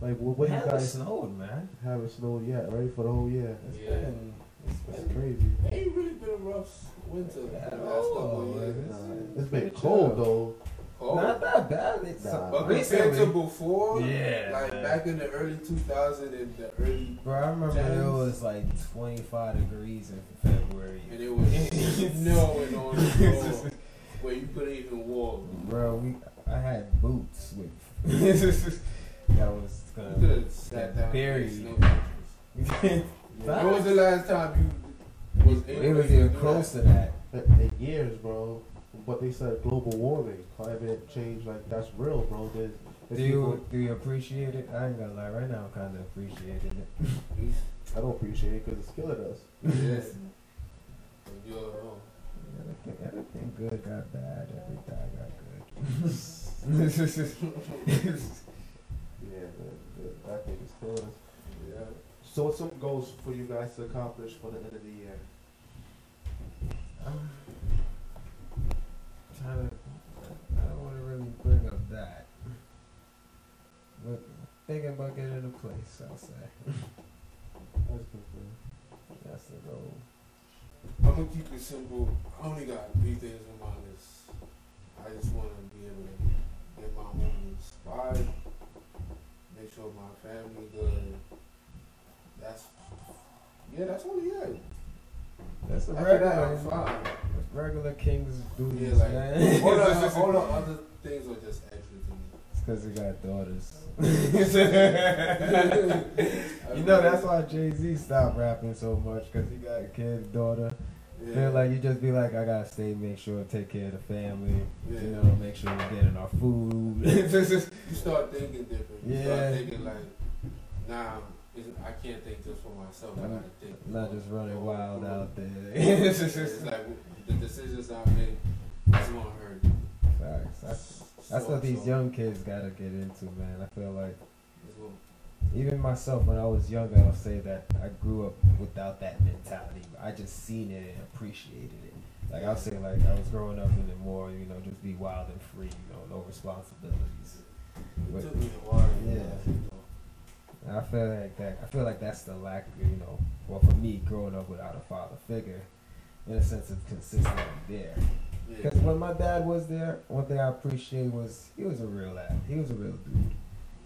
Like what, what you guys snowed, man. haven't snowed yet? Ready for the whole year? It's Yeah. been, it's It's been crazy. It ain't really been a rough winter At the last couple all, of years. Nah, it's been cold chill. though. Cold. not that bad. It's Nah. But compared recently, to before, Yeah, like man. back in the early 2000s and the early, bro, I remember it was like 25 degrees in February. and it was snowing on the floor where you couldn't even walk. Bro, we I had boots with that was You could have sat down Buried. and ate snow mattress. When was the last time you was able it was even do close that? to that. In in years, bro. But they said global warming, climate change, like that's real, bro. There's, Do you people- do you appreciate it? I ain't gonna lie, right now I'm kind of appreciating it. I don't appreciate it because it's killing us. Yeah. You don't know. Everything, everything good got bad. Everything bad got good. Yeah, man, that- that killing us. Yeah. So, what's some goals for you guys to accomplish for the end of the year? I'm trying to. I don't want to really bring up that. But thinking about getting a place, I'll say. That's good, man. That's the goal. I'm gonna keep it simple. I only got three things in mind. Is I just want to be able to get my home inspired, make my family good. That's yeah, that's only it. That's the After that, regular, fine. regular King's Yeah, duties, like man. all the, all the other things are just extra to me. It's because he got daughters. you know that's why Jay Z stopped rapping so much because he got a kid, daughter. Yeah. Feel like you just be like, I gotta stay, make sure, take care of the family. yeah. You know, make sure we're getting our food. you start thinking different. You Yeah. start thinking like, nah, it's- I can't think just for myself. I gotta think. Not just running wild out there. It's like the decisions I make is gonna hurt. Facts. That's, that's So- what these so young kids gotta get into, man. I feel like it's even myself when I was younger, I'll say that I grew up without that mentality. I just seen it and appreciated it. Like I'll say, like I was growing up in it more, you know, just be wild and free, you know, no responsibilities. It took me a while. Yeah. realize it, though. And I feel like that. I feel like that's the lack, you know. Well, for me, growing up without a father figure, in a sense of consistency there. Because when my dad was there, one thing I appreciated was he was a real lad. He was a real dude.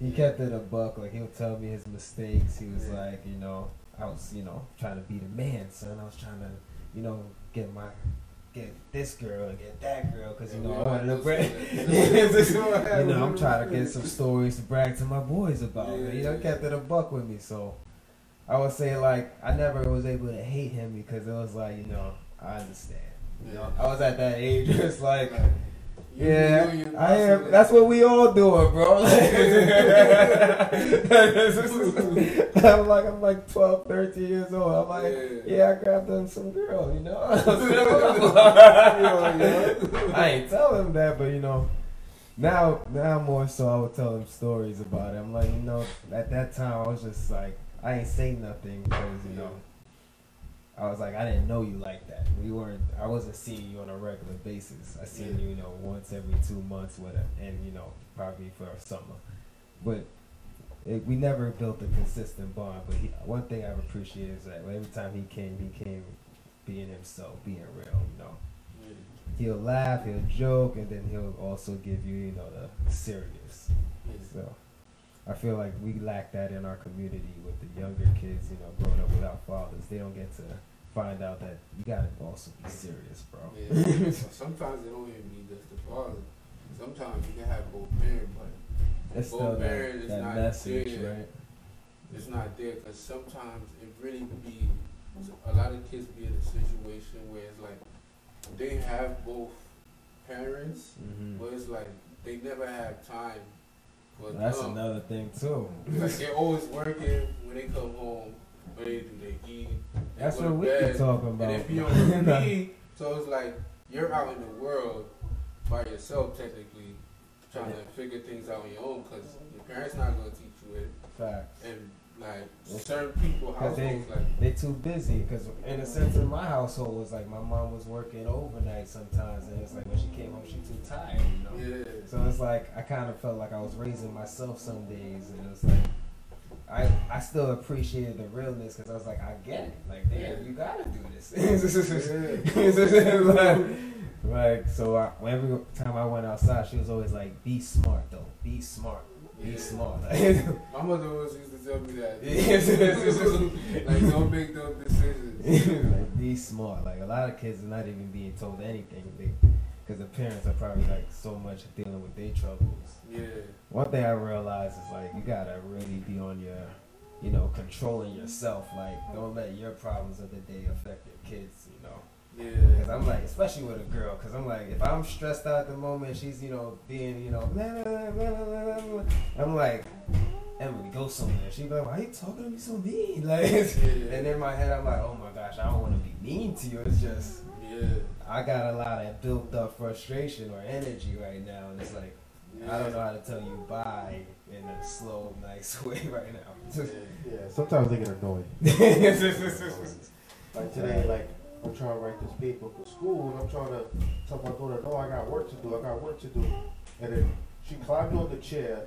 He kept it a buck. Like he'll tell me his mistakes. He was Yeah. like, you know, I was, you know, trying to be the man, son. I was trying to, you know, get my, get this girl and get that girl, because you know I wanted to brag. you know, I'm trying to get some stories to brag to my boys about. Yeah, you know, yeah. kept it a buck with me. So I would say like I never was able to hate him because it was like, you know, I understand. You know, I was at that age. It's like, Yeah, I am. That's what we all doing, bro. I'm like, I'm like 12, 13 years old. I'm like, Yeah. yeah, I grabbed them some girl, you know. I ain't tell him that, but you know, now, now more so, I would tell him stories about it. I'm like, you know, at that time, I was just like, I ain't say nothing because you know. I was like, I didn't know you like that. We weren't. I wasn't seeing you on a regular basis. I seen you, you know, once every two months it, and you know, probably for a summer. But it, we never built a consistent bond. But he, one thing I've appreciated is that every time he came, he came being himself, being real. You know, he'll laugh, he'll joke, and then he'll also give you, you know, the serious. So I feel like we lack that in our community with the younger kids, you know, growing up without fathers. They don't get to find out that you gotta also be serious, bro. Yeah. Sometimes it don't even be just the father. Sometimes you can have both parents, but It's Both still parents that, is not message, there. right? it's not there because sometimes it really be a lot of kids be in a situation where it's like they have both parents, hmm but it's like they never have time for That's another thing too. Like they're always working when they come home. What they do, they eat. they That's what we bed, talking And about. if you on me, so it's like you're out in the world by yourself, technically, trying to figure things out on your own because your parents not gonna teach you it, Facts. and like certain people Cause they households like they too busy. Cause in a sense, in my household was like my mom was working overnight sometimes, and it's like when she came home, she too tired, you know. yeah, So it's like I kind of felt like I was raising myself some days, and it was like I I still appreciated the realness because I was like I get it, like damn, you gotta do this. like, like, so I, every time I went outside, she was always like, "Be smart though, be smart, be Yeah. smart." my mother always used to tell me that. Like don't make those decisions. like be smart. Like a lot of kids are not even being told anything because the parents are probably like so much dealing with their troubles. Yeah, One thing I realized is like you gotta really be on your, you know, controlling yourself. Like don't let your problems of the day affect your kids. You know, because I'm like, especially with a girl, because I'm like, if I'm stressed out at the moment, she's you know being you know, blah, blah, blah, blah, blah, blah, I'm like. Emily, go somewhere. She be like, why are you talking to me so mean? Like, Yeah. and in my head, I'm like, oh my gosh, I don't want to be mean to you. It's just, yeah. I got a lot of built up frustration or energy right now, and it's like, I don't know how to tell you bye in a slow, nice way right now. Yeah, sometimes they get annoying. Like today, like I'm trying to write this paper for school, and I'm trying to tell my daughter, "No, I got work to do. I got work to do." And then she climbed on the chair,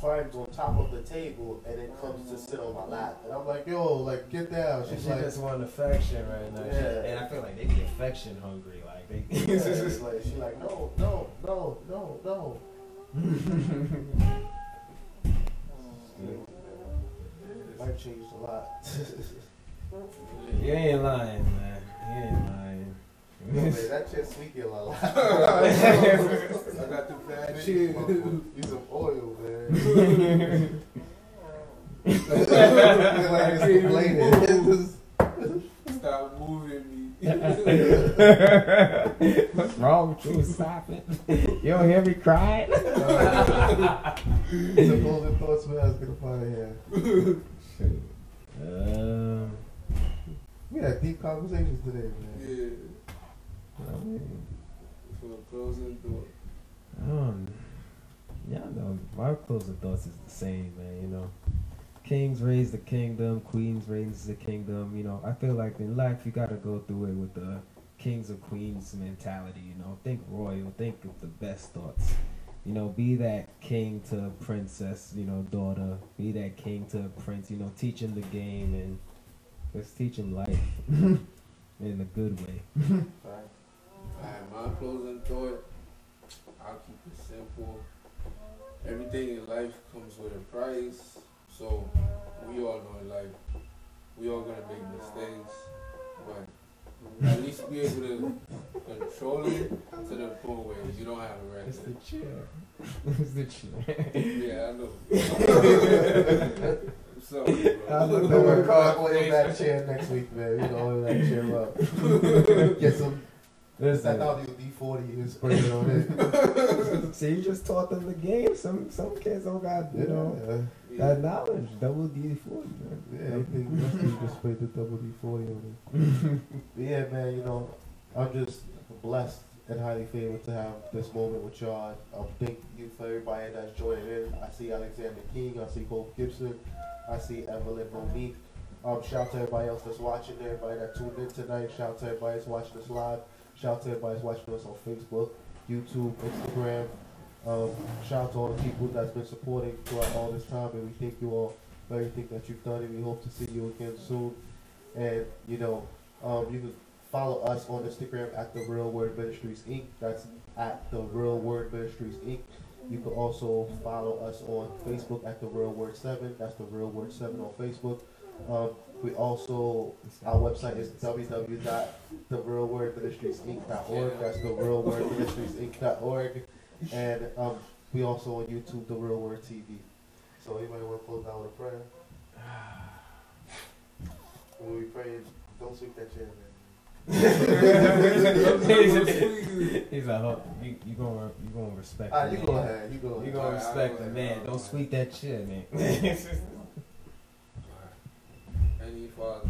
climbs on top of the table, and then comes to sit on my lap. And I'm like, "Yo, like get down." She She's like, just want affection right now, She- Yeah. and I feel like they be affection hungry. Like they. yeah, she's like, she like, "No, no, no, no, no." Life changed a lot. you ain't lying, man. You ain't lying. That shit sweet a lot. I got the bad shit. Use some oil, man. like it's complaining. Stop moving me. What's wrong with you? Stop it. You don't hear me crying? Supposing thoughts man, I was gonna find here. Um, We had deep conversations today, man. yeah. I mean, For closing thought. Um, yeah, no, my closing thoughts is the same, man. You know, kings raise the kingdom, queens raise the kingdom. You know, I feel like in life you gotta go through it with the kings or queens mentality. You know, think royal, think of the best thoughts. You know, be that king to princess. You know, daughter. Be that king to prince. You know, teaching the game and just teach him life in a good way. Alright, my closing thought. I'll keep it simple. Everything in life comes with a price. So we all know in life, we all gonna make mistakes, but at least be able to control it to the point where you don't have a It's the chair. it's the chair. Yeah, I know. so, I look Don't worry, over Carl, oil that chair next week, man. You can oil that chair up. Get some. That Listen, WD forty and spray it on it. see, you just taught them the game. Some some kids don't got you know yeah. that knowledge. Double D forty, man. Yeah, I think must be just sprayed the double D forty on it. yeah, man. You know, I'm just blessed and highly favored to have this moment with y'all. Um, thank you for everybody that's joining in. I see Alexander King. I see Hope Gibson. I see Evelyn Monique. Um, shout out to everybody else that's watching, everybody that tuned in tonight. Shout out to everybody that's watching us live. Shout out to everybody that's watching us on Facebook, YouTube, Instagram. Um, shout out to all the people that's been supporting throughout all this time, and we thank you all for everything that you've done, and we hope to see you again soon. And you know, um, you can follow us on Instagram at the Real Word Ministries Inc. That's at the Real Word Ministries Inc. You can also follow us on Facebook at the Real Word Seven. That's the Real Word Seven on Facebook. Um, we also our website is www.therealwordministriesinc.org. That's the Real Word Ministries Inc.org. And um, we also on YouTube, the Real Word TV. So anybody want to close down with a prayer? When we pray, don't sweep that chair, man. He's like, oh, you you gonna you gonna respect. All right, the you man. go ahead. You go You gonna Alright, respect I'll the man. Don't sweep that shit, man. Any father,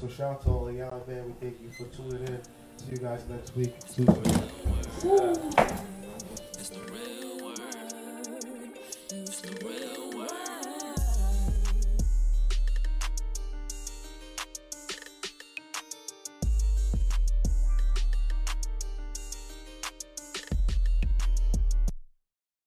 So shout out to all y'all, man. We thank you for tuning in. See you guys next week. Real